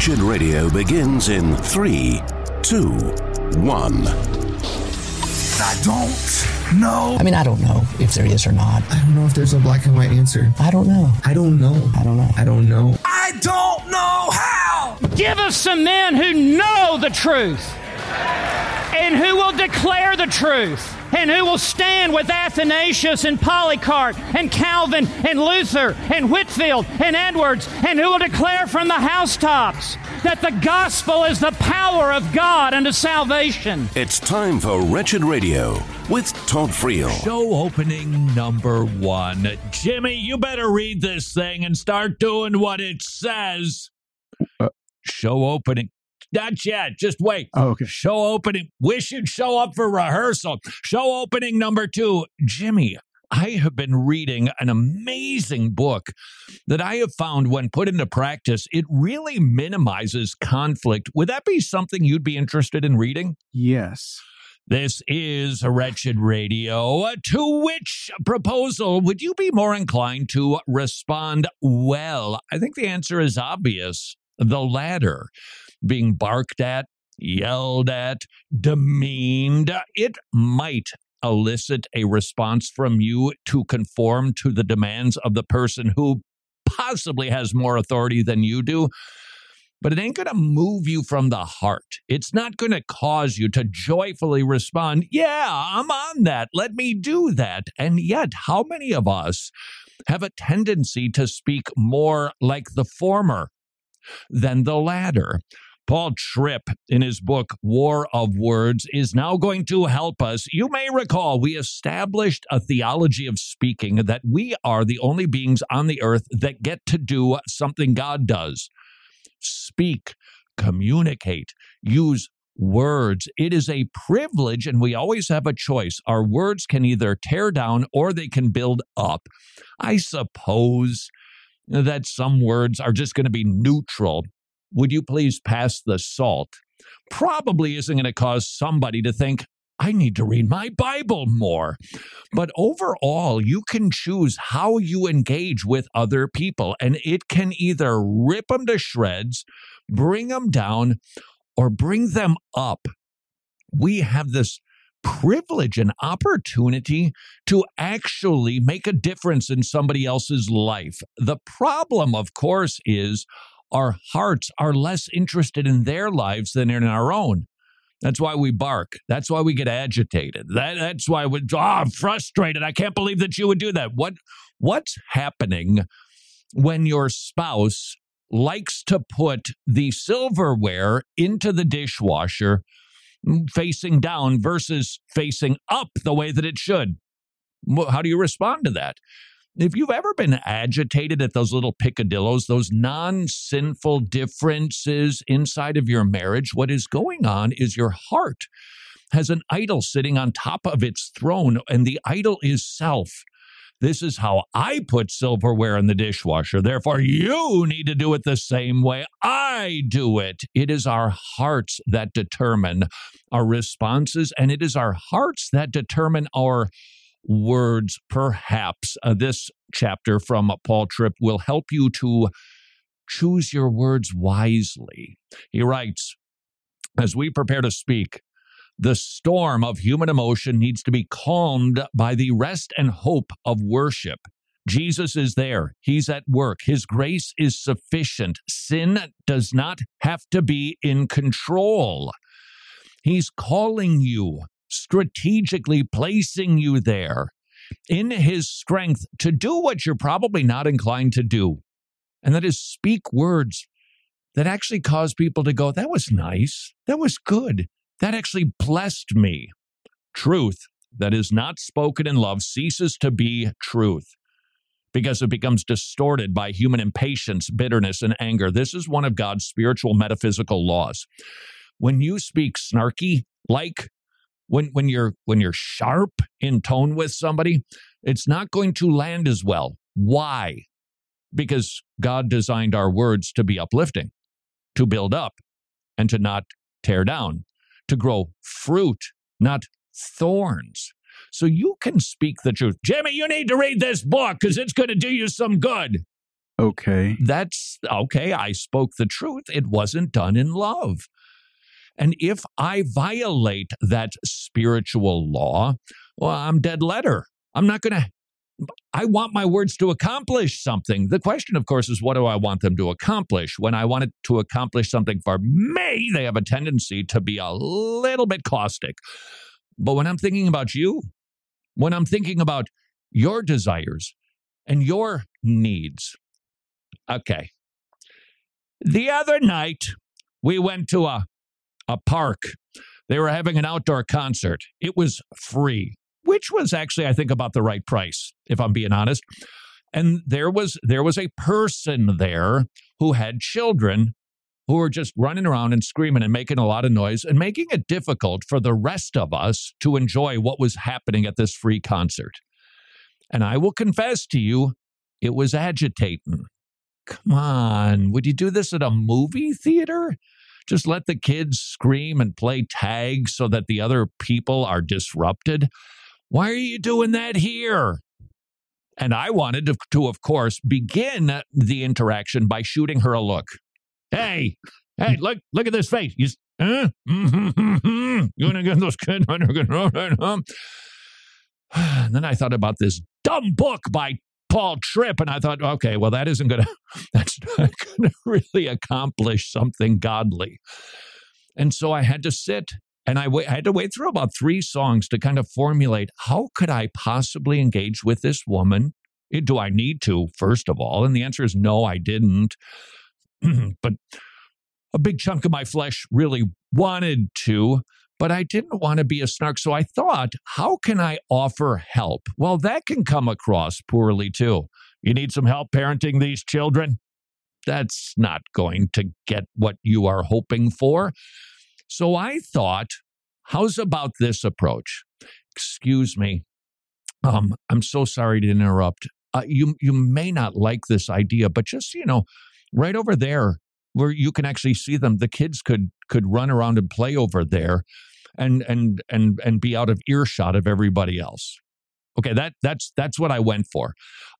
Wretched Radio begins in three, two, one. I don't know. I mean, I don't know if there is or not. I don't know if there's a black and white answer. I don't know. I don't know. I don't know. I don't know. I don't know how. Give us some men who know the truth and who will declare the truth and who will stand with Athanasius and Polycarp and Calvin and Luther and Whitefield and Edwards and who will declare from the housetops that the gospel is the power of God unto salvation. It's time for Wretched Radio with Todd Friel. Show opening number one. Jimmy, you better read this thing and start doing what it says. Uh, Show opening. Not yet. Just wait. Oh, okay. Show opening. Wish you'd show up for rehearsal. Show opening number two. Jimmy, I have been reading an amazing book that I have found when put into practice, it really minimizes conflict. Would that be something you'd be interested in reading? Yes. This is Wretched Radio. To which proposal would you be more inclined to respond well? I think the answer is obvious the latter. Being barked at, yelled at, demeaned, it might elicit a response from you to conform to the demands of the person who possibly has more authority than you do but it ain't going to move you from the heart. It's not going to cause you to joyfully respond, Yeah, I'm on that. Let me do that. And yet, how many of us have a tendency to speak more like the former than the latter? Paul Tripp, in his book War of Words, is now going to help us. You may recall we established a theology of speaking that we are the only beings on the earth that get to do something God does speak, communicate, use words. It is a privilege, and we always have a choice. Our words can either tear down or they can build up. I suppose that some words are just going to be neutral. Would you please pass the salt? Probably isn't going to cause somebody to think, I need to read my Bible more. But overall, you can choose how you engage with other people, and it can either rip them to shreds, bring them down, or bring them up. We have this privilege and opportunity to actually make a difference in somebody else's life. The problem, of course, is our hearts are less interested in their lives than in our own. That's why we bark. That's why we get agitated. That, that's why we're oh, I'm frustrated. I can't believe that you would do that. What what's happening when your spouse likes to put the silverware into the dishwasher mm, facing down versus facing up the way that it should? How do you respond to that? If you've ever been agitated at those little picadillos, those non sinful differences inside of your marriage, what is going on is your heart has an idol sitting on top of its throne, and the idol is self. This is how I put silverware in the dishwasher. Therefore, you need to do it the same way I do it. It is our hearts that determine our responses, and it is our hearts that determine our words, perhaps. Uh, this chapter from Paul Tripp will help you to choose your words wisely. He writes, as we prepare to speak, the storm of human emotion needs to be calmed by the rest and hope of worship. Jesus is there. He's at work. His grace is sufficient. Sin does not have to be in control. He's calling you strategically placing you there in his strength to do what you're probably not inclined to do. And that is speak words that actually cause people to go, that was nice. That was good. That actually blessed me. Truth that is not spoken in love ceases to be truth because it becomes distorted by human impatience, bitterness, and anger. This is one of God's spiritual metaphysical laws. When you speak snarky, like when when you're when you're sharp in tone with somebody, it's not going to land as well. Why? Because God designed our words to be uplifting, to build up, and to not tear down, to grow fruit, not thorns. So you can speak the truth. Jimmy, you need to read this book because it's going to do you some good. Okay. That's okay. I spoke the truth. It wasn't done in love. And if I violate that spiritual law, well, I'm dead letter. I'm not going to. I want my words to accomplish something. The question, of course, is what do I want them to accomplish? When I want it to accomplish something for me, they have a tendency to be a little bit caustic. But when I'm thinking about you, when I'm thinking about your desires and your needs, okay. The other night, we went to a, a park. They were having an outdoor concert. It was free which was actually, I think, about the right price, if I'm being honest. And there was there was a person there who had children who were just running around and screaming and making a lot of noise and making it difficult for the rest of us to enjoy what was happening at this free concert. And I will confess to you, it was agitating. Come on, would you do this at a movie theater? Just let the kids scream and play tag so that the other people are disrupted. Why are you doing that here? And I wanted to, to, of course, begin the interaction by shooting her a look. Hey, hey, look, look at this face. You, uh, you gonna get those kids home? And then I thought about this dumb book by Paul Tripp, and I thought, okay, well, that isn't gonna, that's not gonna really accomplish something godly. And so I had to sit and I, had to wait through about three songs to kind of formulate how could I possibly engage with this woman? Do I need to, first of all? And the answer is no, I didn't. but a big chunk of my flesh really wanted to, but I didn't want to be a snark. So I thought, how can I offer help? Well, that can come across poorly too. You need some help parenting these children? That's not going to get what you are hoping for. So I thought, how's about this approach? Excuse me. Um, I'm so sorry to interrupt. Uh, you you may not like this idea, but just you know, right over there where you can actually see them, the kids could could run around and play over there, and and and and be out of earshot of everybody else. Okay, that that's that's what I went for.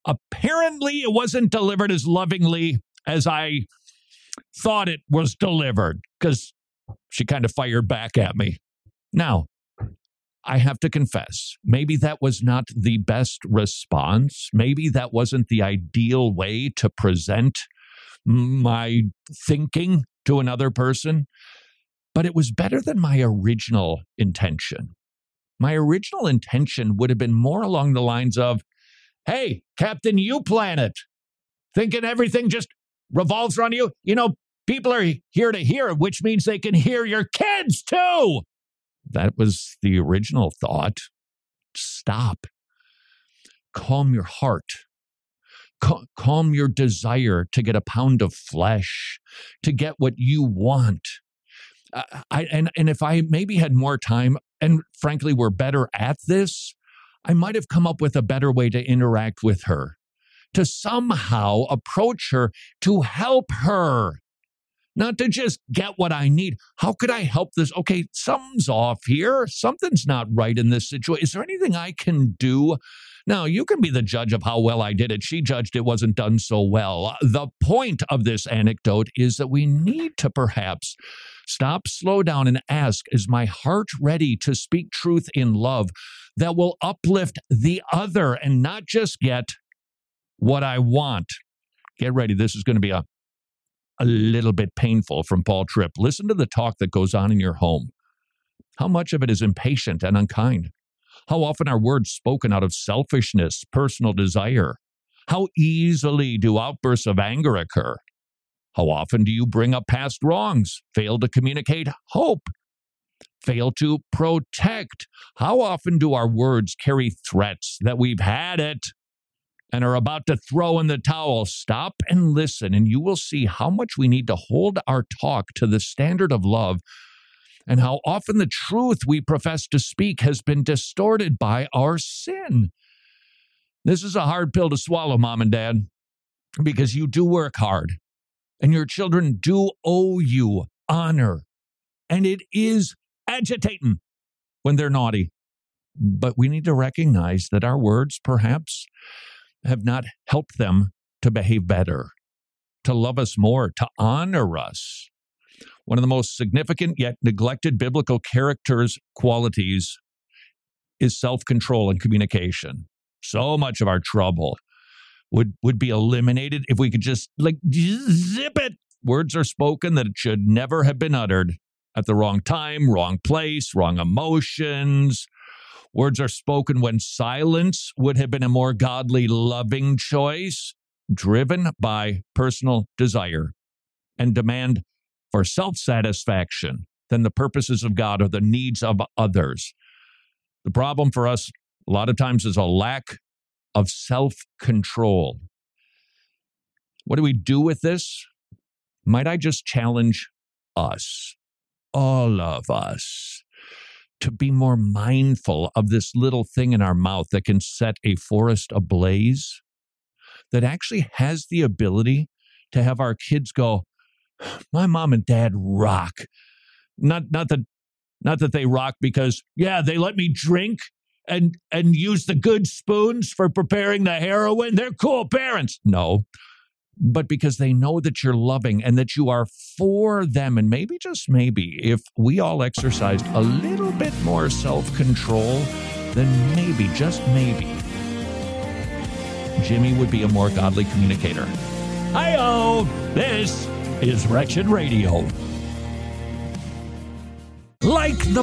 Apparently, it wasn't delivered as lovingly as I thought it was delivered because she kind of fired back at me. Now, I have to confess, maybe that was not the best response. Maybe that wasn't the ideal way to present my thinking to another person, but it was better than my original intention. My original intention would have been more along the lines of, Hey, Captain You Planet, thinking everything just revolves around you. You know, People are here to hear, which means they can hear your kids too. That was the original thought. Stop. Calm your heart. calm your desire to get a pound of flesh, to get what you want. I, and, and if I maybe had more time and frankly were better at this, I might have come up with a better way to interact with her, to somehow approach her, to help her not to just get what I need. How could I help this? Okay, something's off here. Something's not right in this situation. Is there anything I can do? Now, you can be the judge of how well I did it. She judged it wasn't done so well. The point of this anecdote is that we need to perhaps stop, slow down, and ask Is my heart ready to speak truth in love that will uplift the other and not just get what I want? Get ready. This is going to be a a little bit painful from Paul Tripp. Listen to the talk that goes on in your home. How much of it is impatient and unkind? How often are words spoken out of selfishness, personal desire? How easily do outbursts of anger occur? How often do you bring up past wrongs, fail to communicate hope, fail to protect? How often do our words carry threats that we've had it, and are about to throw in the towel, stop and listen, and you will see how much we need to hold our talk to the standard of love and how often the truth we profess to speak has been distorted by our sin. This is a hard pill to swallow, mom and dad, because you do work hard and your children do owe you honor. And it is agitating when they're naughty. But we need to recognize that our words perhaps have not helped them to behave better. to love us more, to honor us. One of the most significant yet neglected biblical characters qualities is self-control and communication. So much of our trouble would would be eliminated if we could just like zip it. Words are spoken that should never have been uttered at the wrong time, wrong place, wrong emotions. Words are spoken when silence would have been a more godly, loving choice, driven by personal desire and demand for self satisfaction than the purposes of God or the needs of others. The problem for us, a lot of times, is a lack of self control. What do we do with this? Might I just challenge us, all of us, to be more mindful of this little thing in our mouth that can set a forest ablaze, that actually has the ability to have our kids go, My mom and dad rock. Not, not that not that they rock because yeah they let me drink and and use the good spoons for preparing the heroin? They're cool parents. No. But because they know that you're loving and that you are for them and maybe just maybe if we all exercised a little bit more self-control then maybe just maybe jimmy would be a more godly communicator. Hi-oh this is wretched radio. Like the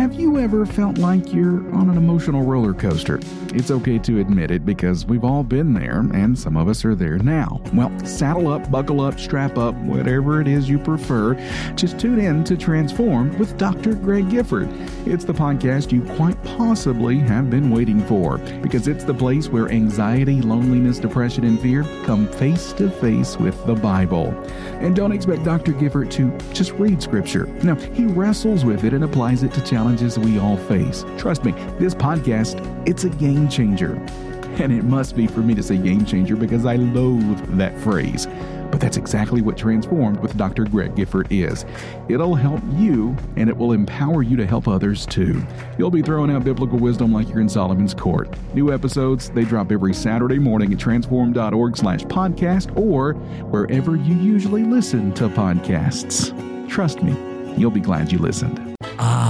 Have you ever felt like you're on an emotional roller coaster? It's okay to admit it because we've all been there and some of us are there now. Well, saddle up, buckle up, strap up, whatever it is you prefer. Just tune in to Transform with Dr. Greg Gifford. It's the podcast you quite possibly have been waiting for because it's the place where anxiety, loneliness, depression, and fear come face to face with the Bible. And don't expect Dr. Gifford to just read scripture. No, he wrestles with it and applies it to challenges we all face. Trust me, this podcast, it's a game changer. And it must be for me to say game changer because I loathe that phrase. But that's exactly what Transformed with Dr. Greg Gifford is. It'll help you and it will empower you to help others too. You'll be throwing out biblical wisdom like you're in Solomon's court. New episodes, they drop every Saturday morning at transform.org slash podcast or wherever you usually listen to podcasts. Trust me, you'll be glad you listened. Ah,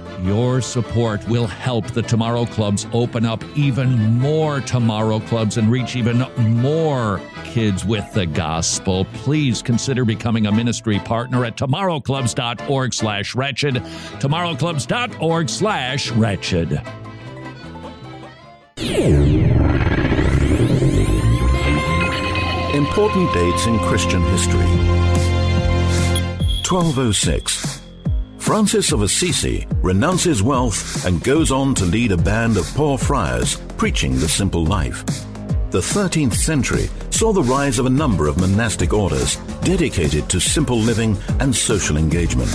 Your support will help the Tomorrow Clubs open up even more Tomorrow Clubs and reach even more kids with the gospel. Please consider becoming a ministry partner at tomorrowclubs.org slash wretched. Tomorrowclubs.org slash wretched. Important dates in Christian history. 1206. Francis of Assisi renounces wealth and goes on to lead a band of poor friars preaching the simple life. The 13th century saw the rise of a number of monastic orders dedicated to simple living and social engagement.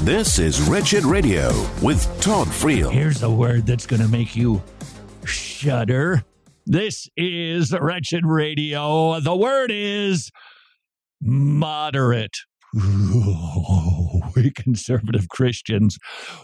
This is Wretched Radio with Todd Friel. Here's a word that's going to make you shudder. This is Wretched Radio. The word is moderate. conservative Christians,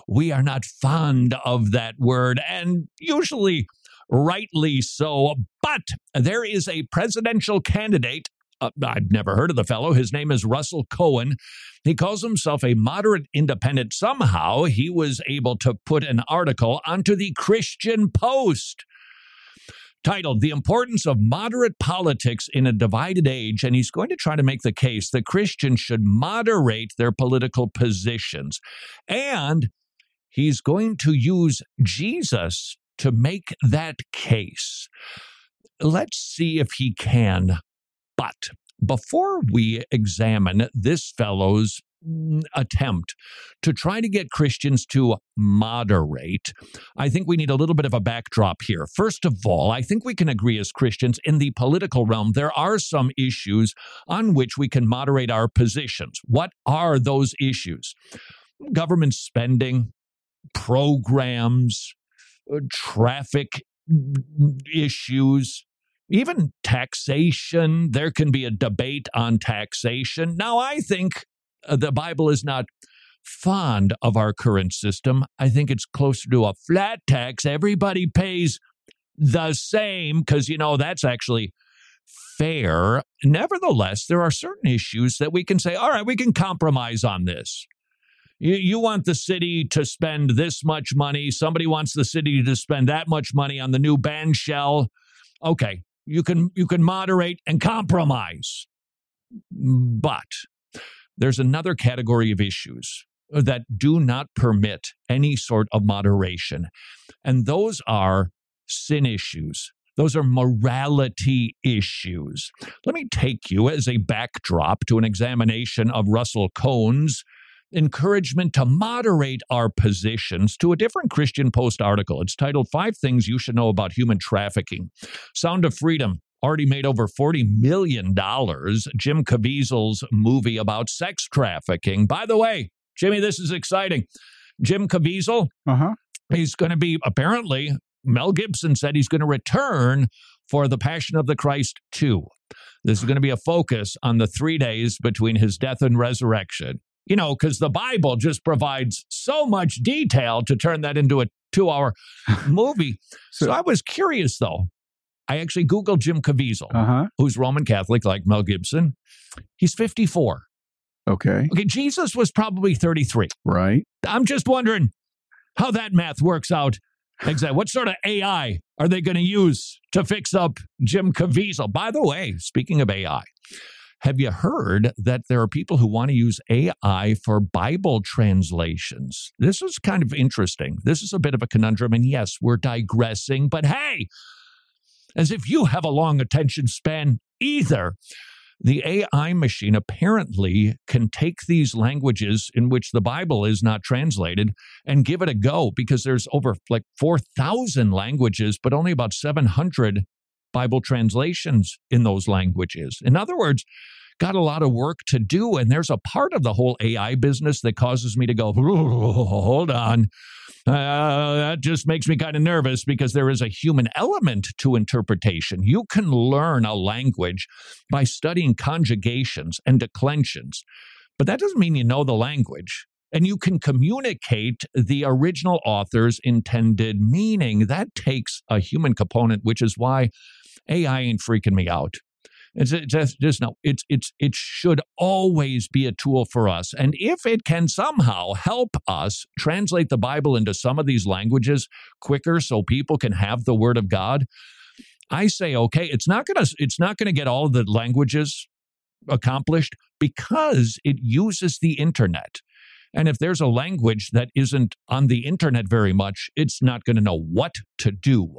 we are not fond of that word, and usually rightly so. But there is a presidential candidate. Uh, I've never heard of the fellow. His name is Russell Cohen. He calls himself a moderate independent. Somehow he was able to put an article onto the Christian Post titled The Importance of Moderate Politics in a Divided Age. And he's going to try to make the case that Christians should moderate their political positions. And he's going to use Jesus to make that case. Let's see if he can. But before we examine this fellow's attempt to try to get Christians to moderate, I think we need a little bit of a backdrop here. First of all, I think we can agree as Christians in the political realm, there are some issues on which we can moderate our positions. What are those issues? Government spending, programs, uh, traffic issues, even taxation. There can be a debate on taxation. Now, I think Uh, the Bible is not fond of our current system. I think it's closer to a flat tax. Everybody pays the same because, you know, that's actually fair. Nevertheless, there are certain issues that we can say, all right, we can compromise on this. You, you want the city to spend this much money. Somebody wants the city to spend that much money on the new band shell. Okay, you can you can moderate and compromise. But there's another category of issues that do not permit any sort of moderation. And those are sin issues. Those are morality issues. Let me take you as a backdrop to an examination of Russell Cohen's encouragement to moderate our positions to a different Christian Post article. It's titled Five Things You Should Know About Human Trafficking. Sound of Freedom already made over $40 million. Jim Caviezel's movie about sex trafficking. By the way, Jimmy, this is exciting. Jim Caviezel, Uh-huh. he's going to be apparently, Mel Gibson said he's going to return for the Passion of the Christ 2. This is going to be a focus on the three days between his death and resurrection. You know, because the Bible just provides so much detail to turn that into a two hour movie. so, So- I was curious, though. I actually Googled Jim Caviezel, Uh-huh. who's Roman Catholic like Mel Gibson. He's 54. Okay. Okay, Jesus was probably 33. Right. I'm just wondering how that math works out. Exactly. What sort of AI are they going to use to fix up Jim Caviezel? By the way, speaking of AI, have you heard that there are people who want to use AI for Bible translations? This is kind of interesting. This is a bit of a conundrum. And yes, we're digressing, but hey, as if you have a long attention span either. The AI machine apparently can take these languages in which the Bible is not translated and give it a go because there's over like 4,000 languages, but only about 700 Bible translations in those languages. In other words, got a lot of work to do. And there's a part of the whole AI business that causes me to go, hold on. Uh, that just makes me kind of nervous because there is a human element to interpretation. You can learn a language by studying conjugations and declensions, but that doesn't mean you know the language. And you can communicate the original author's intended meaning. That takes a human component, which is why AI ain't freaking me out. It's it's just, no. It's it's it should always be a tool for us, and if it can somehow help us translate the Bible into some of these languages quicker, so people can have the Word of God, I say okay. It's not gonna it's not gonna get all the languages accomplished because it uses the internet. And if there's a language that isn't on the internet very much, it's not going to know what to do.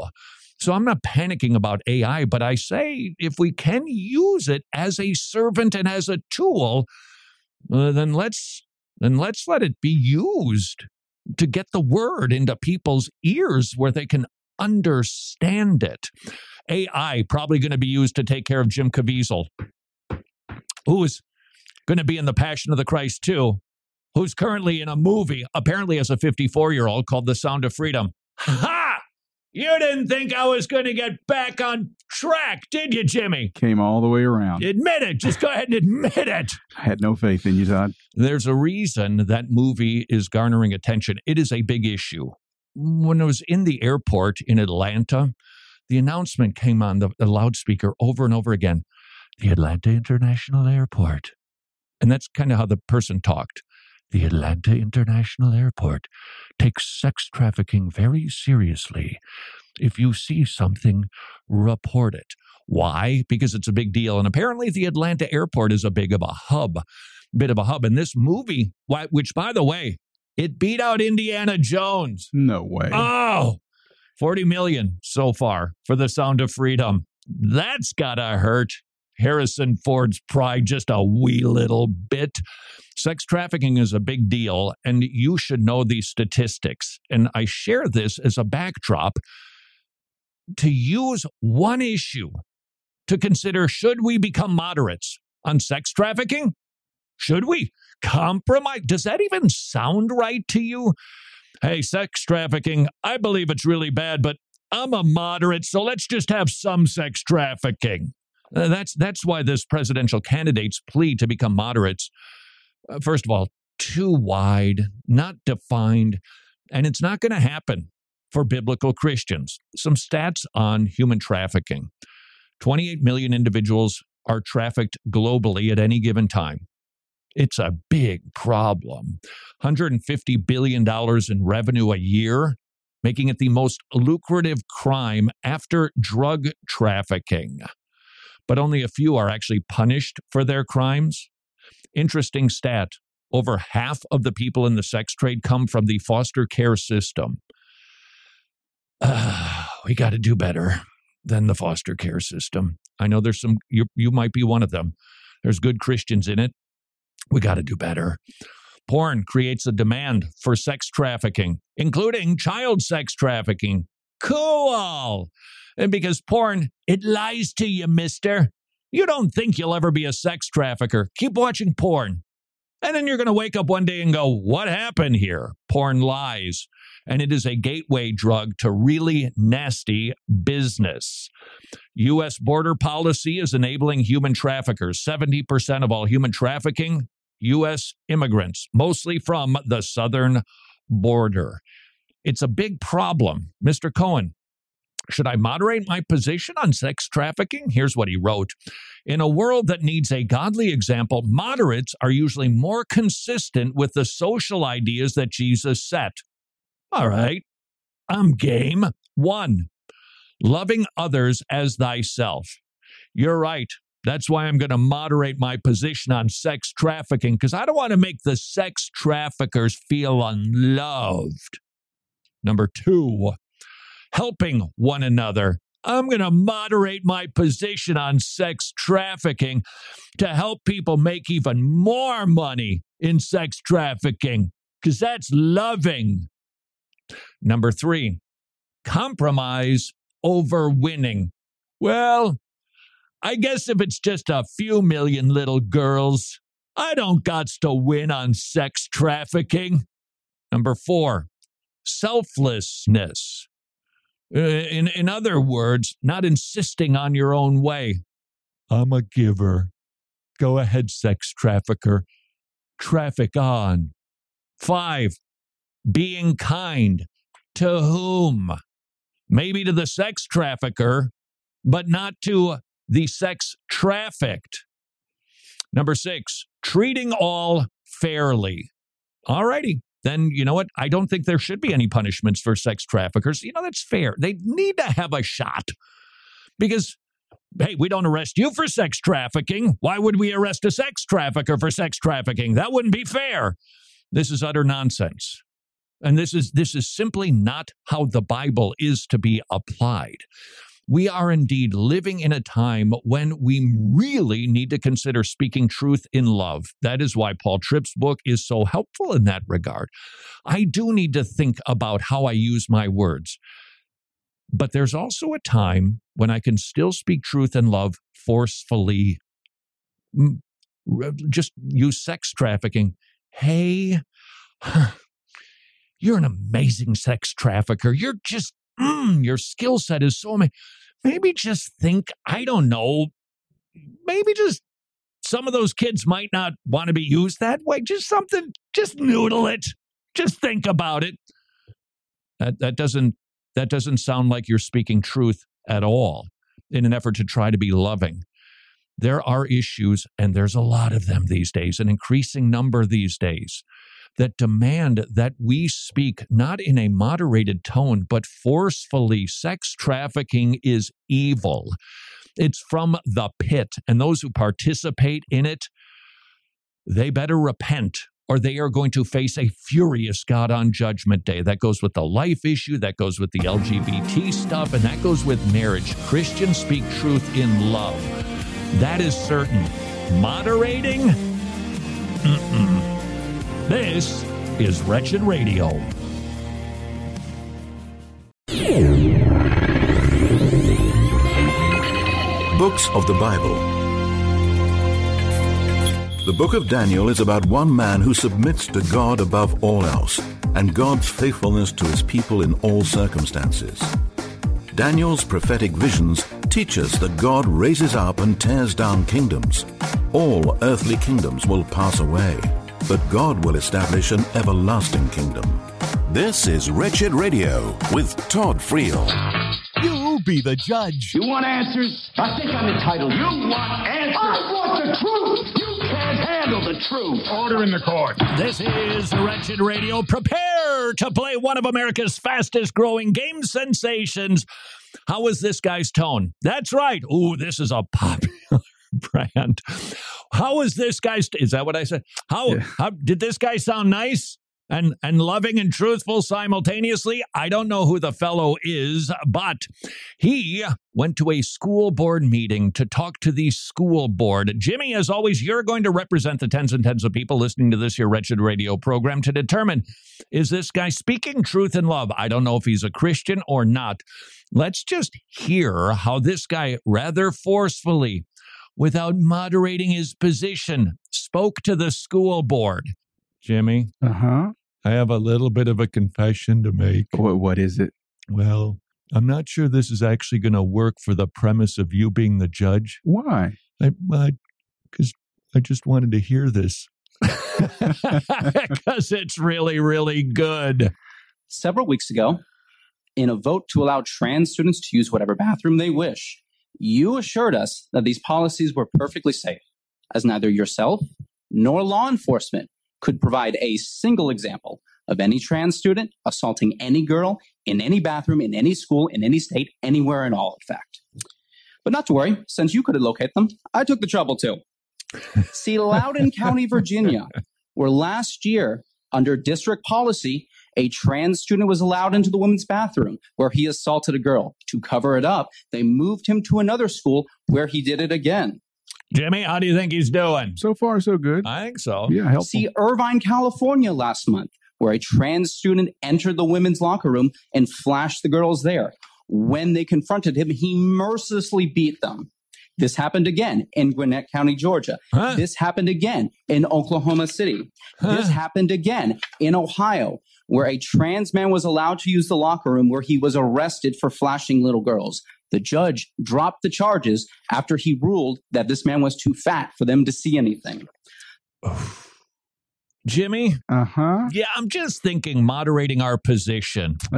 So I'm not panicking about AI, but I say if we can use it as a servant and as a tool, uh, then let's then let's let it be used to get the word into people's ears where they can understand it. AI probably going to be used to take care of Jim Caviezel, who is going to be in the Passion of the Christ too. who's currently in a movie, apparently as a 54 year old, called The Sound of Freedom. Ha! You didn't think I was going to get back on track, did you, Jimmy? Came all the way around. Admit it. Just go ahead and admit it. I had no faith in you, Todd. There's a reason that movie is garnering attention. It is a big issue. When I was in the airport in Atlanta, the announcement came on the, the loudspeaker over and over again the Atlanta International Airport. And that's kind of how the person talked. The Atlanta International Airport takes sex trafficking very seriously. If you see something, report it. Why? Because it's a big deal. And apparently, the Atlanta airport is a big of a hub, bit of a hub. And this movie, which by the way, it beat out Indiana Jones. No way. Oh, 40 million so far for the Sound of Freedom. That's gotta hurt. Harrison Ford's pride just a wee little bit. Sex trafficking is a big deal, and you should know these statistics. And I share this as a backdrop to use one issue to consider should we become moderates on sex trafficking? Should we compromise? Does that even sound right to you? Hey, sex trafficking, I believe it's really bad, but I'm a moderate, so let's just have some sex trafficking. Uh, that's that's why this presidential candidate's plea to become moderates, uh, first of all, too wide, not defined, and it's not going to happen for biblical Christians. Some stats on human trafficking: 28 million individuals are trafficked globally at any given time. It's a big problem. $150 billion in revenue a year, making it the most lucrative crime after drug trafficking. But only a few are actually punished for their crimes. Interesting stat over half of the people in the sex trade come from the foster care system. Ah, we got to do better than the foster care system. I know there's some, you, you might be one of them. There's good Christians in it. We got to do better. Porn creates a demand for sex trafficking, including child sex trafficking. Cool. And because porn, it lies to you, mister. You don't think you'll ever be a sex trafficker. Keep watching porn. And then you're going to wake up one day and go, What happened here? Porn lies. And it is a gateway drug to really nasty business. U.S. border policy is enabling human traffickers. 70% of all human trafficking, U.S. immigrants, mostly from the southern border. It's a big problem. Mr. Cohen, should I moderate my position on sex trafficking? Here's what he wrote In a world that needs a godly example, moderates are usually more consistent with the social ideas that Jesus set. All right, I'm game. One, loving others as thyself. You're right. That's why I'm going to moderate my position on sex trafficking because I don't want to make the sex traffickers feel unloved. Number two, helping one another. I'm going to moderate my position on sex trafficking to help people make even more money in sex trafficking because that's loving. Number three, compromise over winning. Well, I guess if it's just a few million little girls, I don't got to win on sex trafficking. Number four, selflessness. Uh, In, in other words, not insisting on your own way. I'm a giver. Go ahead, sex trafficker. Traffic on. Five, being kind. To whom? Maybe to the sex trafficker, but not to the sex trafficked. Number six, treating all fairly. All righty. Then you know what? I don't think there should be any punishments for sex traffickers. You know, that's fair. They need to have a shot because, hey, we don't arrest you for sex trafficking. Why would we arrest a sex trafficker for sex trafficking? That wouldn't be fair. This is utter nonsense. And this is this is simply not how the Bible is to be applied. We are indeed living in a time when we really need to consider speaking truth in love. That is why Paul Tripp's book is so helpful in that regard. I do need to think about how I use my words. But there's also a time when I can still speak truth and love forcefully. Just use sex trafficking. hey, you're an amazing sex trafficker. You're just, mm, your skill set is so amazing. Maybe just think, I don't know, maybe just some of those kids might not want to be used that way. Just something, just noodle it. Just think about it. That, that doesn't that doesn't sound like you're speaking truth at all in an effort to try to be loving. There are issues, and there's a lot of them these days, an increasing number these days, that demand that we speak not in a moderated tone, but forcefully. Sex trafficking is evil. It's from the pit, and those who participate in it, they better repent or they are going to face a furious God on Judgment Day. That goes with the life issue, that goes with the LGBT stuff, and that goes with marriage. Christians speak truth in love. That is certain. Moderating? Mm-mm. This is Wretched Radio. Books of the Bible. The book of Daniel is about one man who submits to God above all else and God's faithfulness to his people in all circumstances. Daniel's prophetic visions teach us that God raises up and tears down kingdoms. All earthly kingdoms will pass away, but God will establish an everlasting kingdom. This is Wretched Radio with Todd Friel. You be the judge. You want answers? I think I'm entitled. You want answers? I want the truth. You can't handle the truth. Order in the court. This is Wretched Radio. Prepare to play one of America's fastest growing game sensations. How is this guy's tone? That's right. Ooh, this is a popular brand. How is this guy's? Is that what I said? How, Yeah. how did this guy sound nice? And, and loving and truthful simultaneously. I don't know who the fellow is, but he went to a school board meeting to talk to the school board. Jimmy, as always, you're going to represent the tens and tens of people listening to this here wretched radio program to determine is this guy speaking truth and love? I don't know if he's a Christian or not. Let's just hear how this guy rather forcefully, without moderating his position, spoke to the school board. Jimmy, Uh huh. I have a little bit of a confession to make. What, what is it? Well, I'm not sure this is actually going to work for the premise of you being the judge. Why? I, because I just wanted to hear this. Because it's really, really good. several weeks ago, in a vote to allow trans students to use whatever bathroom they wish, you assured us that these policies were perfectly safe, as neither yourself nor law enforcement could provide a single example of any trans student assaulting any girl in any bathroom, in any school, in any state, anywhere at all, in fact. But not to worry, since you couldn't locate them, I took the trouble to. See, Loudoun County, Virginia, where last year, under district policy, a trans student was allowed into the women's bathroom where he assaulted a girl. To cover it up, they moved him to another school where he did it again. Jimmy, how do you think he's doing? So far, so good. I think so. Yeah, helpful. See Irvine, California last month, where a trans student entered the women's locker room and flashed the girls there. When they confronted him, he mercilessly beat them. This happened again in Gwinnett County, Georgia. Huh? This happened again in Oklahoma City. This happened again in Ohio, where a trans man was allowed to use the locker room where he was arrested for flashing little girls. The judge dropped the charges after he ruled that this man was too fat for them to see anything. Jimmy, Uh huh. yeah, I'm just thinking moderating our position.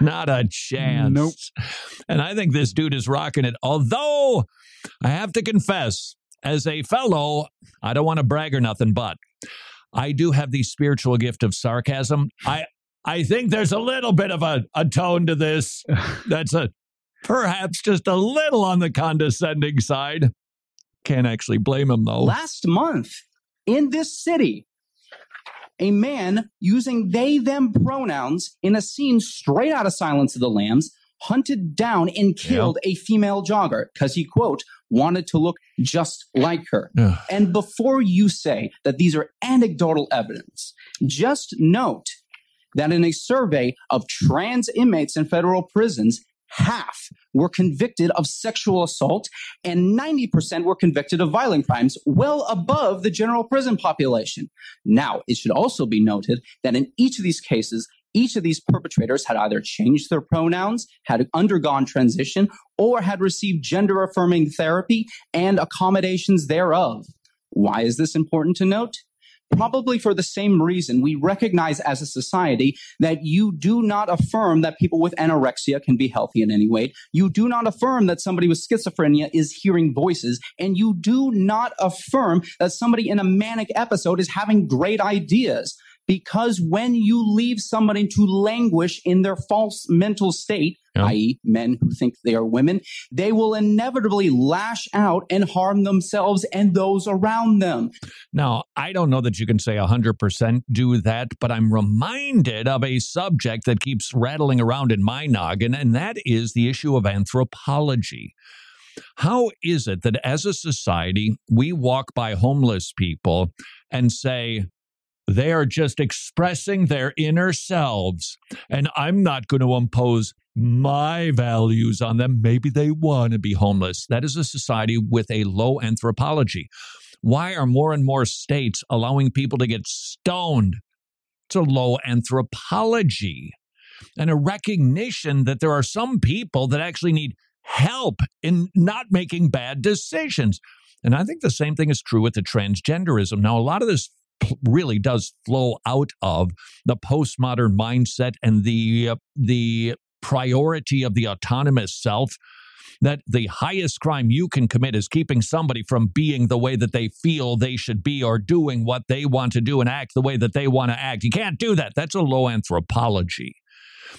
Not a chance. Nope. And I think this dude is rocking it. Although I have to confess, as a fellow, I don't want to brag or nothing, but I do have the spiritual gift of sarcasm. I I think there's a little bit of a, a tone to this that's a perhaps just a little on the condescending side. Can't actually blame him though. Last month in this city, a man using they them pronouns in a scene straight out of Silence of the Lambs hunted down and killed a female jogger because he, quote, wanted to look just like her. Ugh. And before you say that these are anecdotal evidence, just note that in a survey of trans inmates in federal prisons, half were convicted of sexual assault and 90% were convicted of violent crimes, well above the general prison population. Now, it should also be noted that in each of these cases, each of these perpetrators had either changed their pronouns, had undergone transition, or had received gender affirming therapy and accommodations thereof. Why is this important to note? Probably for the same reason we recognize as a society that you do not affirm that people with anorexia can be healthy in any way. You do not affirm that somebody with schizophrenia is hearing voices. And you do not affirm that somebody in a manic episode is having great ideas. Because when you leave somebody to languish in their false mental state, Yeah. i.e., men who think they are women, they will inevitably lash out and harm themselves and those around them. Now, I don't know that you can say 100% do that, but I'm reminded of a subject that keeps rattling around in my noggin, and that is the issue of anthropology. How is it that as a society, we walk by homeless people and say, they are just expressing their inner selves, and I'm not going to impose my values on them. Maybe they want to be homeless. That is a society with a low anthropology. Why are more and more states allowing people to get stoned? It's a low anthropology and a recognition that there are some people that actually need help in not making bad decisions. And I think the same thing is true with the transgenderism. Now, a lot of this really does flow out of the postmodern mindset and the uh, the priority of the autonomous self that the highest crime you can commit is keeping somebody from being the way that they feel they should be or doing what they want to do and act the way that they want to act. You can't do that. That's a low anthropology.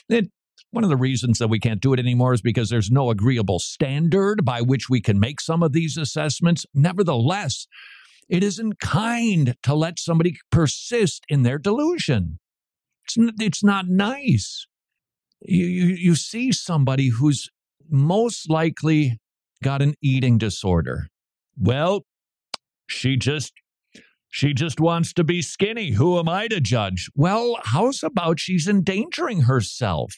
It, one of the reasons that we can't do it anymore is because there's no agreeable standard by which we can make some of these assessments. Nevertheless, it isn't kind to let somebody persist in their delusion. It's, n- it's not nice. You, you, you see somebody who's most likely got an eating disorder. Well, she just she just wants to be skinny. Who am I to judge? Well, how's about she's endangering herself?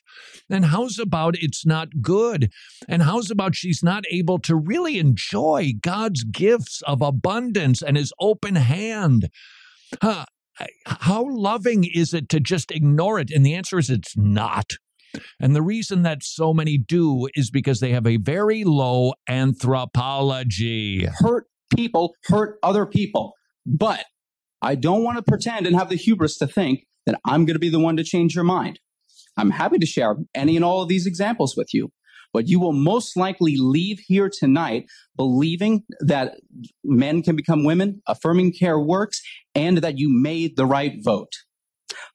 And how's about it's not good? And how's about she's not able to really enjoy God's gifts of abundance and his open hand? Huh, how loving is it to just ignore it? And the answer is it's not. And the reason that so many do is because they have a very low anthropology. hurt people hurt other people. But I don't want to pretend and have the hubris to think that I'm going to be the one to change your mind. I'm happy to share any and all of these examples with you, but you will most likely leave here tonight believing that men can become women, affirming care works, and that you made the right vote.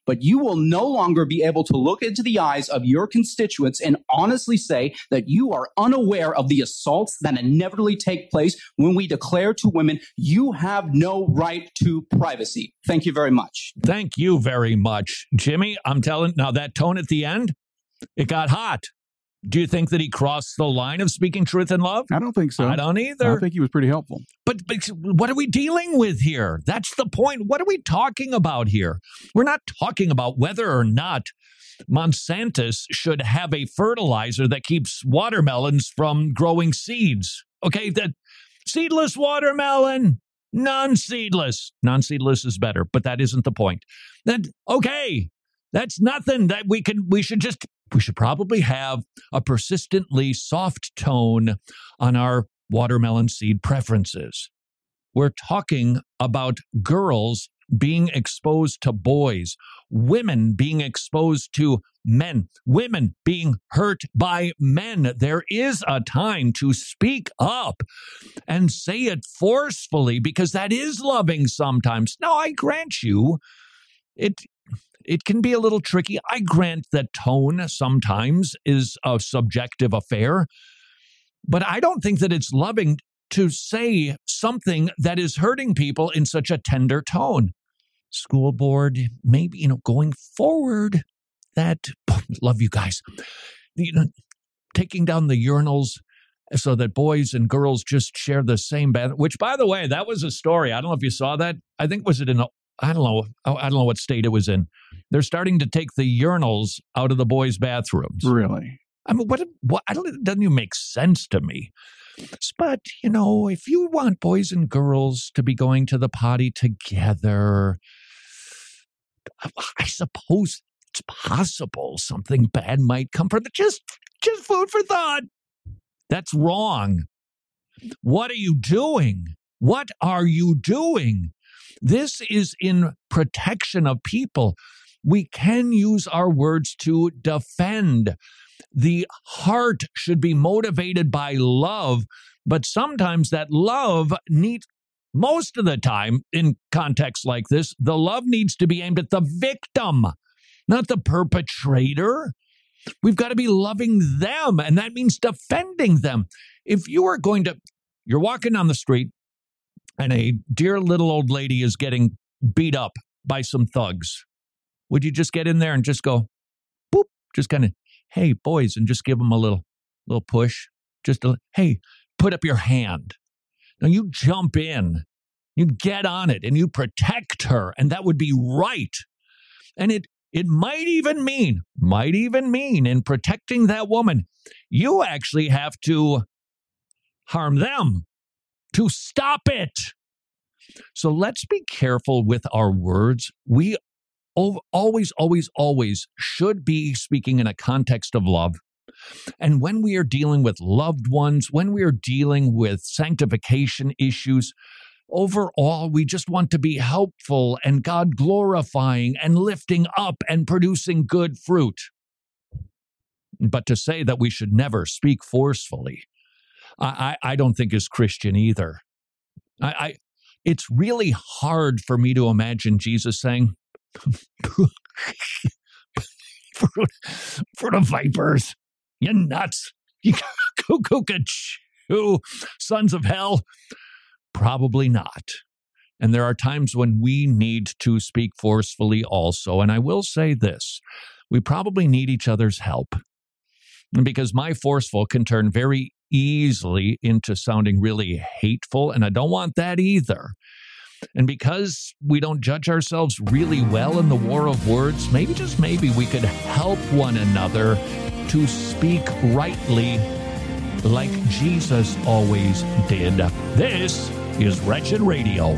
But you will no longer be able to look into the eyes of your constituents and honestly say that you are unaware of the assaults that inevitably take place when we declare to women, you have no right to privacy. Thank you very much. Thank you very much, Jimmy. I'm telling now that tone at the end, it got hot. Do you think that he crossed the line of speaking truth in love? I don't think so. I don't either. I think he was pretty helpful. But, but what are we dealing with here? That's the point. What are we talking about here? We're not talking about whether or not Monsanto's should have a fertilizer that keeps watermelons from growing seeds. Okay, that seedless watermelon, non-seedless. Non-seedless is better, but that isn't the point. Then okay, that's nothing that we can we should just we should probably have a persistently soft tone on our watermelon seed preferences. We're talking about girls being exposed to boys, women being exposed to men, women being hurt by men. There is a time to speak up and say it forcefully because that is loving sometimes. Now, I grant you, it it can be a little tricky. I grant that tone sometimes is a subjective affair, but I don't think that it's loving to say something that is hurting people in such a tender tone. School board, maybe, you know, going forward, that, love you guys, you know, taking down the urinals so that boys and girls just share the same bath, which, by the way, that was a story. I don't know if you saw that. I think, was it in, I don't know, I don't know what state it was in. They're starting to take the urinals out of the boys' bathrooms. Really? I mean, what? What? I don't. It doesn't even make sense to me. But you know, if you want boys and girls to be going to the potty together, I suppose it's possible something bad might come from it. Just, just food for thought. That's wrong. What are you doing? What are you doing? This is in protection of people. We can use our words to defend. The heart should be motivated by love, but sometimes that love needs, most of the time in contexts like this, the love needs to be aimed at the victim, not the perpetrator. We've got to be loving them, and that means defending them. If you are going to, you're walking down the street, and a dear little old lady is getting beat up by some thugs, would you just get in there and just go, boop, just kind of, hey, boys, and just give them a little, little push? Just a, hey, put up your hand. Now you jump in, you get on it, and you protect her, and that would be right. And it it might even mean, might even mean in protecting that woman, you actually have to harm them to stop it. So let's be careful with our words. We always, always, always should be speaking in a context of love. And when we are dealing with loved ones, when we are dealing with sanctification issues, overall, we just want to be helpful and God glorifying and lifting up and producing good fruit. But to say that we should never speak forcefully, I, I, I don't think is Christian either. I, I, it's really hard for me to imagine Jesus saying, for, for the vipers, you nuts, you cuckoo, sons of hell. Probably not. And there are times when we need to speak forcefully also. And I will say this we probably need each other's help because my forceful can turn very easily into sounding really hateful. And I don't want that either. And because we don't judge ourselves really well in the war of words, maybe just maybe we could help one another to speak rightly like Jesus always did. This is Wretched Radio.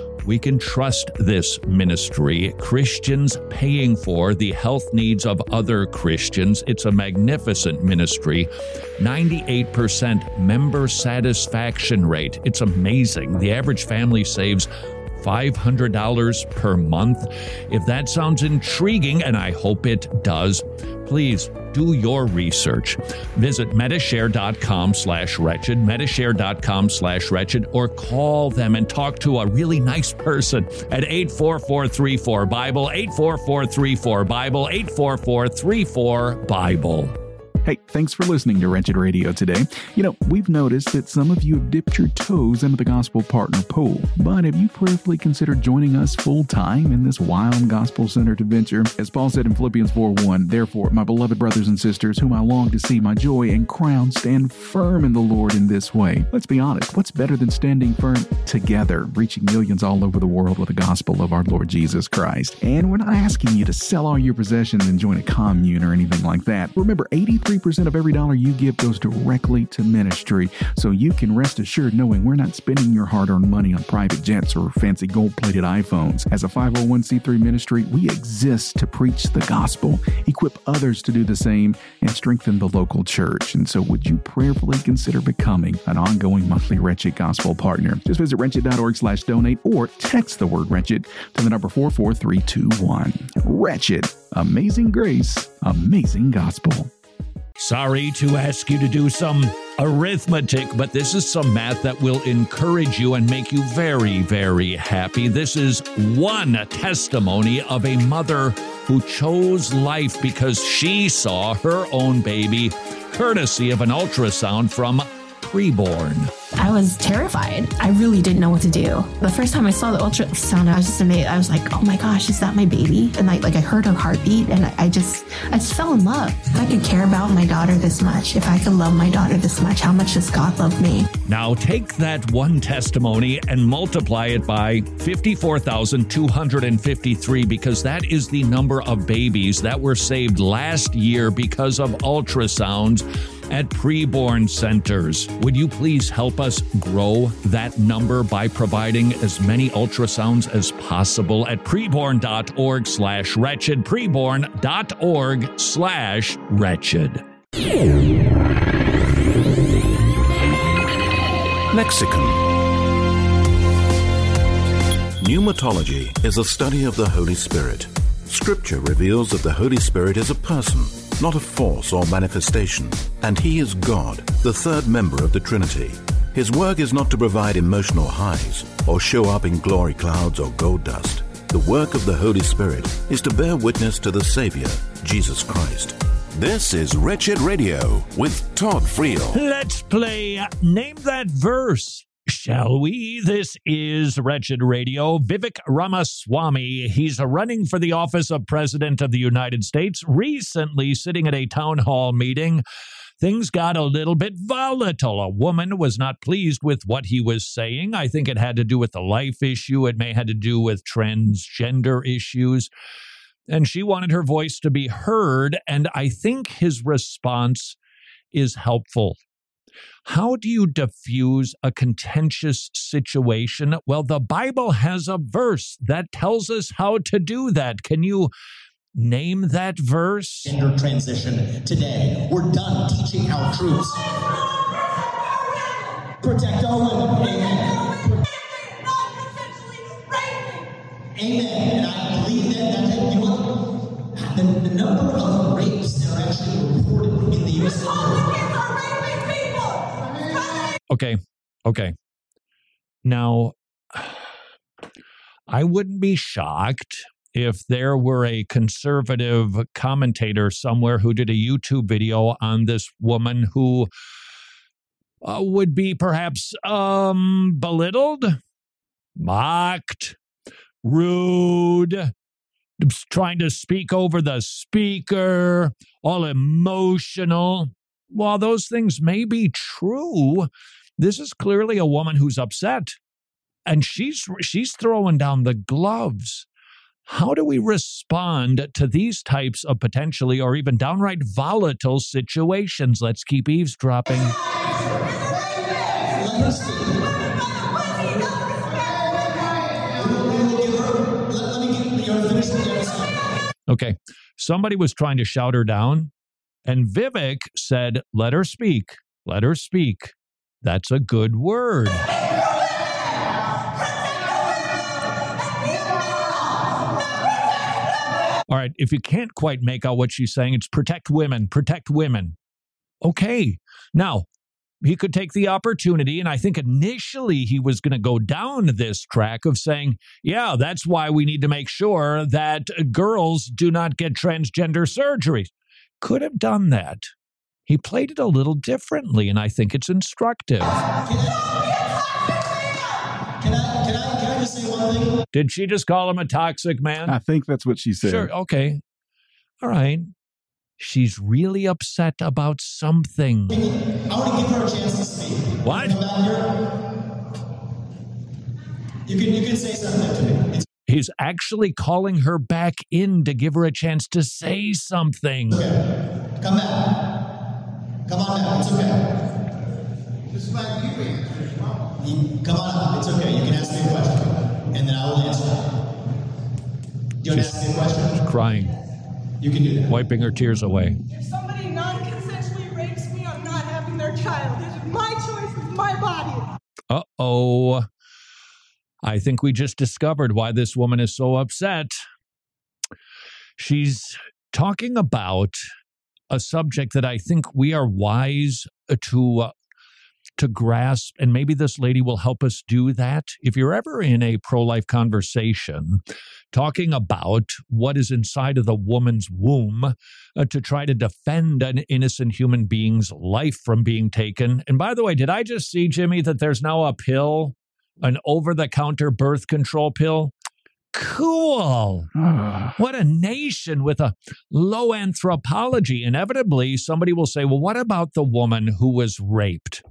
we can trust this ministry. Christians paying for the health needs of other Christians. It's a magnificent ministry. 98% member satisfaction rate. It's amazing. The average family saves $500 per month. If that sounds intriguing, and I hope it does, please do your research. Visit medishare.com slash wretched, medishare.com slash wretched, or call them and talk to a really nice person at 84434 Bible, 84434 Bible, 84434 Bible. Hey, thanks for listening to Wretched Radio today. You know, we've noticed that some of you have dipped your toes into the gospel partner pool, but have you prayerfully considered joining us full time in this wild gospel centered adventure? As Paul said in Philippians 4 1, therefore, my beloved brothers and sisters, whom I long to see my joy and crown, stand firm in the Lord in this way. Let's be honest, what's better than standing firm together, reaching millions all over the world with the gospel of our Lord Jesus Christ? And we're not asking you to sell all your possessions and join a commune or anything like that. Remember, 83 3% of every dollar you give goes directly to ministry, so you can rest assured knowing we're not spending your hard earned money on private jets or fancy gold plated iPhones. As a 501c3 ministry, we exist to preach the gospel, equip others to do the same, and strengthen the local church. And so, would you prayerfully consider becoming an ongoing monthly Wretched Gospel partner? Just visit wretched.org slash donate or text the word wretched to the number 44321. Wretched. Amazing grace, amazing gospel. Sorry to ask you to do some arithmetic, but this is some math that will encourage you and make you very, very happy. This is one testimony of a mother who chose life because she saw her own baby, courtesy of an ultrasound from preborn. I was terrified. I really didn't know what to do. The first time I saw the ultrasound, I was just amazed. I was like, oh my gosh, is that my baby? And I, like, I heard her heartbeat and I, I just, I just fell in love. If I could care about my daughter this much, if I could love my daughter this much, how much does God love me? Now take that one testimony and multiply it by 54,253 because that is the number of babies that were saved last year because of ultrasounds at preborn centers. Would you please help us grow that number by providing as many ultrasounds as possible at preborn.org slash wretched, preborn.org slash wretched. Lexicon Pneumatology is a study of the Holy Spirit. Scripture reveals that the Holy Spirit is a person not a force or manifestation, and He is God, the third member of the Trinity. His work is not to provide emotional highs or show up in glory clouds or gold dust. The work of the Holy Spirit is to bear witness to the Savior, Jesus Christ. This is Wretched Radio with Todd Friel. Let's play Name That Verse shall we? This is Wretched Radio. Vivek Ramaswamy, he's running for the office of President of the United States. Recently, sitting at a town hall meeting, things got a little bit volatile. A woman was not pleased with what he was saying. I think it had to do with the life issue, it may have to do with transgender issues. And she wanted her voice to be heard. And I think his response is helpful how do you diffuse a contentious situation? Well, the Bible has a verse that tells us how to do that. Can you name that verse? Gender transition today. We're done teaching our troops. Protect our women. Amen. Amen. And I believe that, that you know what? The, the number of rapes that are actually reported in the U.S. Okay. Okay. Now, I wouldn't be shocked if there were a conservative commentator somewhere who did a YouTube video on this woman who uh, would be perhaps um, belittled, mocked, rude, trying to speak over the speaker, all emotional. While those things may be true, this is clearly a woman who's upset and she's she's throwing down the gloves. How do we respond to these types of potentially or even downright volatile situations? Let's keep eavesdropping. Okay. Somebody was trying to shout her down, and Vivek said, Let her speak. Let her speak. That's a good word. All right, if you can't quite make out what she's saying, it's protect women, protect women. Okay. Now, he could take the opportunity, and I think initially he was going to go down this track of saying, yeah, that's why we need to make sure that uh, girls do not get transgender surgeries. Could have done that. He played it a little differently, and I think it's instructive. Did she just call him a toxic man? I think that's what she said. Sure. Okay. All right. She's really upset about something. I want to give her a chance to speak. What? You can, you can say something to me. It's- He's actually calling her back in to give her a chance to say something. Okay. Come back. Come on now, it's okay. This is about you answer. Come on up, it's okay. You can ask me a question, and then I will answer. Do you want to ask me a question? She's crying. You can do that. Wiping her tears away. If somebody non-consensually rapes me, I'm not having their child. It's my choice. It's my body. Uh oh. I think we just discovered why this woman is so upset. She's talking about a subject that I think we are wise to uh, to grasp, and maybe this lady will help us do that. If you're ever in a pro life conversation talking about what is inside of the woman's womb uh, to try to defend an innocent human being's life from being taken. And by the way, did I just see, Jimmy, that there's now a pill, an over the counter birth control pill? Cool. what a nation with a low anthropology. Inevitably, somebody will say, well, what about the woman who was raped?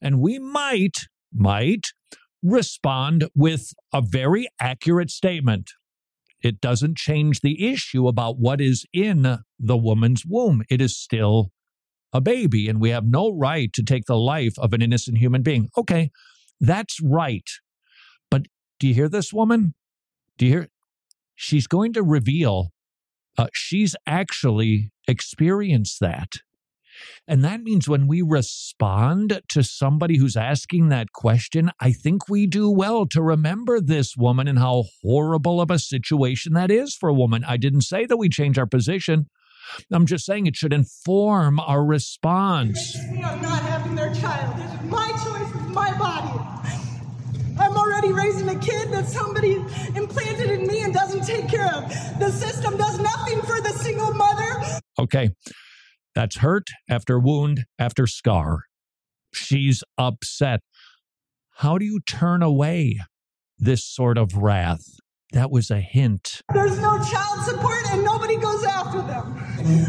And we might, might respond with a very accurate statement. It doesn't change the issue about what is in the woman's womb. It is still a baby, and we have no right to take the life of an innocent human being. Okay, that's right. But do you hear this woman? Do you hear? She's going to reveal uh, she's actually experienced that. And that means when we respond to somebody who's asking that question, I think we do well to remember this woman and how horrible of a situation that is for a woman. I didn't say that we change our position. I'm just saying it should inform our response. Me of not having their child. It's my choice, it's my body. I'm already raising a kid that somebody implanted in me and doesn't take care of. The system does nothing for the single mother. Okay. That's hurt after wound after scar. She's upset. How do you turn away this sort of wrath? That was a hint. There's no child support and nobody goes after them.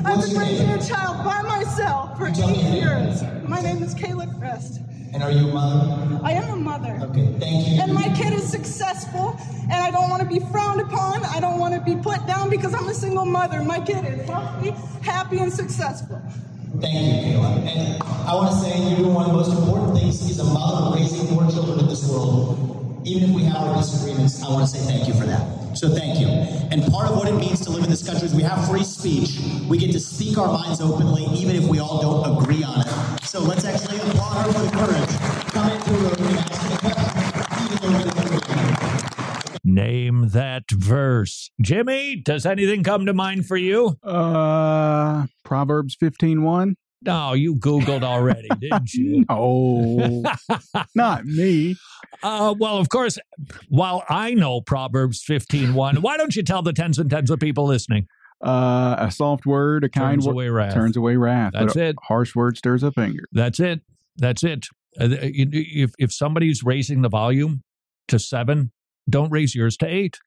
I've been raising a child by myself for eight years. My name is Kayla Crest. And are you a mother? I am a mother. Okay, thank you. And my kid is successful, and I don't want to be frowned upon. I don't want to be put down because I'm a single mother. My kid is healthy, happy, and successful. Thank you, Kayla. And I want to say you're doing one of the most important things as a mother raising more children in this world. Even if we have our disagreements, I want to say thank you for that. So thank you. And part of what it means to live in this country is we have free speech. We get to speak our minds openly, even if we all don't agree on it. So let's actually applaud her for the courage. to Come into a room and ask me a question, even though we don't agree on it. Name that verse. Jimmy, does anything come to mind for you? Uh, Proverbs 15:1. No, you Googled already, didn't you? No, not me. Uh, well, of course, while I know Proverbs 15.1, why don't you tell the tens and tens of people listening? Uh, a soft word, a kind Turns word away wrath. turns away wrath. That's a it. Harsh word stirs up anger. That's it. That's it. Uh, If, if somebody's raising the volume to seven, don't raise yours to eight.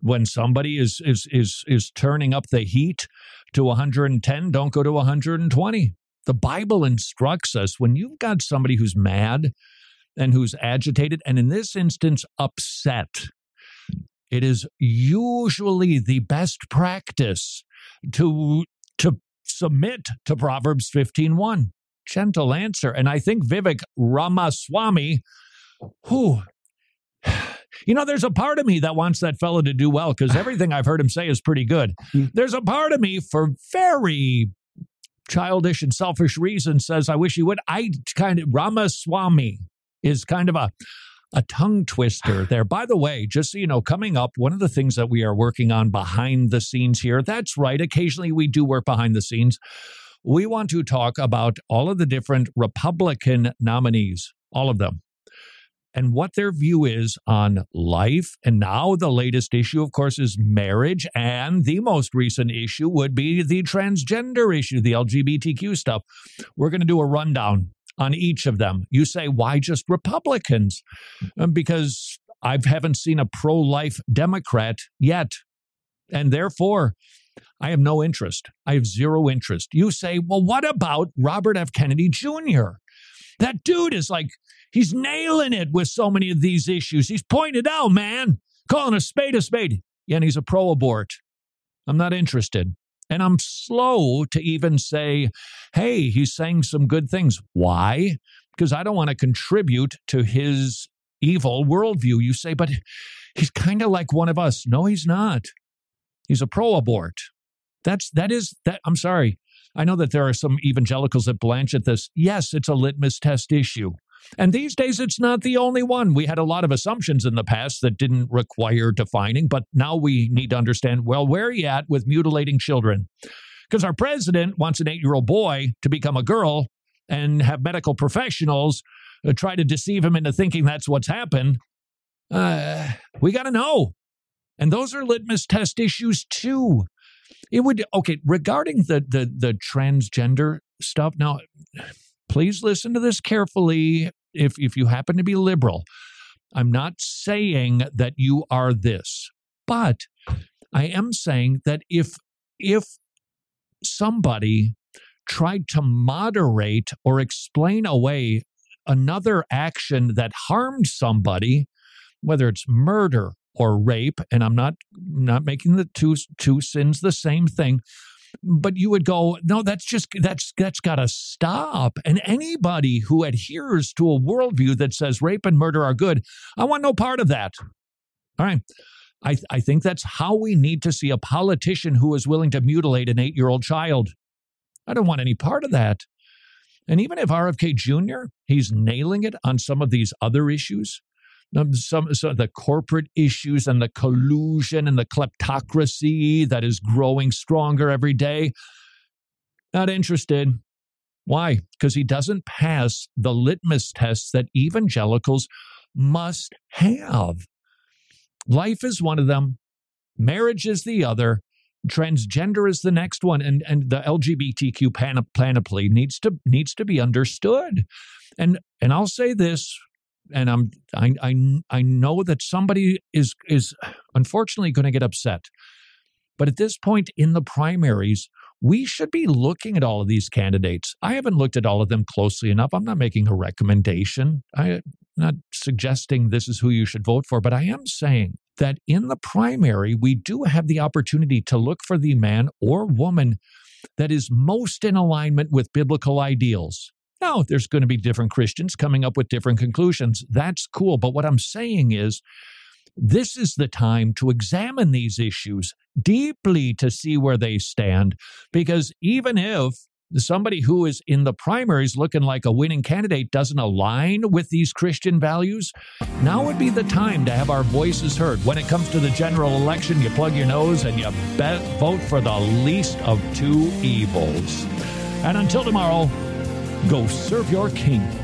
When somebody is is is is turning up the heat to 110, don't go to 120. The Bible instructs us when you've got somebody who's mad and who's agitated, and in this instance, upset, it is usually the best practice to to submit to Proverbs 15:1. Gentle answer. And I think Vivek Ramaswamy, who you know, there's a part of me that wants that fellow to do well because everything I've heard him say is pretty good. Hmm. There's a part of me for very childish and selfish reason says, I wish he would. I kind of, Ramaswamy is kind of a, a tongue twister there. By the way, just so you know, coming up, one of the things that we are working on behind the scenes here, that's right. Occasionally we do work behind the scenes. We want to talk about all of the different Republican nominees, all of them and what their view is on life. And now the latest issue, of course, is marriage. And the most recent issue would be the transgender issue, the LGBTQ stuff. We're going to do a rundown on each of them. You say, why just Republicans? Um, because I haven't seen a pro life Democrat yet. And therefore, I have no interest. I have zero interest. You say, well, what about Robert F. Kennedy Jr.? That dude is like, he's nailing it with so many of these issues. He's pointed out, man, calling a spade a spade. Yeah, and he's a pro abort. I'm not interested. And I'm slow to even say, hey, he's saying some good things. Why? Because I don't want to contribute to his evil worldview. You say, but he's kind of like one of us. No, he's not. He's a pro abort. That's that is that I'm sorry. I know that there are some evangelicals that blanch at this. Yes, it's a litmus test issue. And these days, it's not the only one. We had a lot of assumptions in the past that didn't require defining, but now we need to understand well, where are you at with mutilating children? Because our president wants an eight year old boy to become a girl, and have medical professionals uh, try to deceive him into thinking that's what's happened. Uh, we got to know. And those are litmus test issues too. It would okay regarding the the the transgender stuff. Now, please listen to this carefully. If if you happen to be liberal, I'm not saying that you are this, but I am saying that if if somebody tried to moderate or explain away another action that harmed somebody, whether it's murder or rape, and I'm not not making the two two sins the same thing, but you would go, no, that's just that's that's got to stop. And anybody who adheres to a worldview that says rape and murder are good, I want no part of that. All right. I, I think that's how we need to see a politician who is willing to mutilate an eight year old child. I don't want any part of that. And even if RFK Jr., he's nailing it on some of these other issues, some, some the corporate issues and the collusion and the kleptocracy that is growing stronger every day. Not interested. Why? Because he doesn't pass the litmus tests that evangelicals must have. Life is one of them, marriage is the other, transgender is the next one, and, and the LGBTQ panoply needs to needs to be understood. And and I'll say this and I'm I I I know that somebody is is unfortunately going to get upset. But at this point in the primaries, we should be looking at all of these candidates. I haven't looked at all of them closely enough. I'm not making a recommendation. I'm not suggesting this is who you should vote for, but I am saying that in the primary, we do have the opportunity to look for the man or woman that is most in alignment with biblical ideals. Now, there's going to be different Christians coming up with different conclusions. That's cool. But what I'm saying is, this is the time to examine these issues deeply to see where they stand. Because even if somebody who is in the primaries looking like a winning candidate doesn't align with these Christian values, now would be the time to have our voices heard. When it comes to the general election, you plug your nose and you bet, vote for the least of two evils. And until tomorrow, Go serve your king.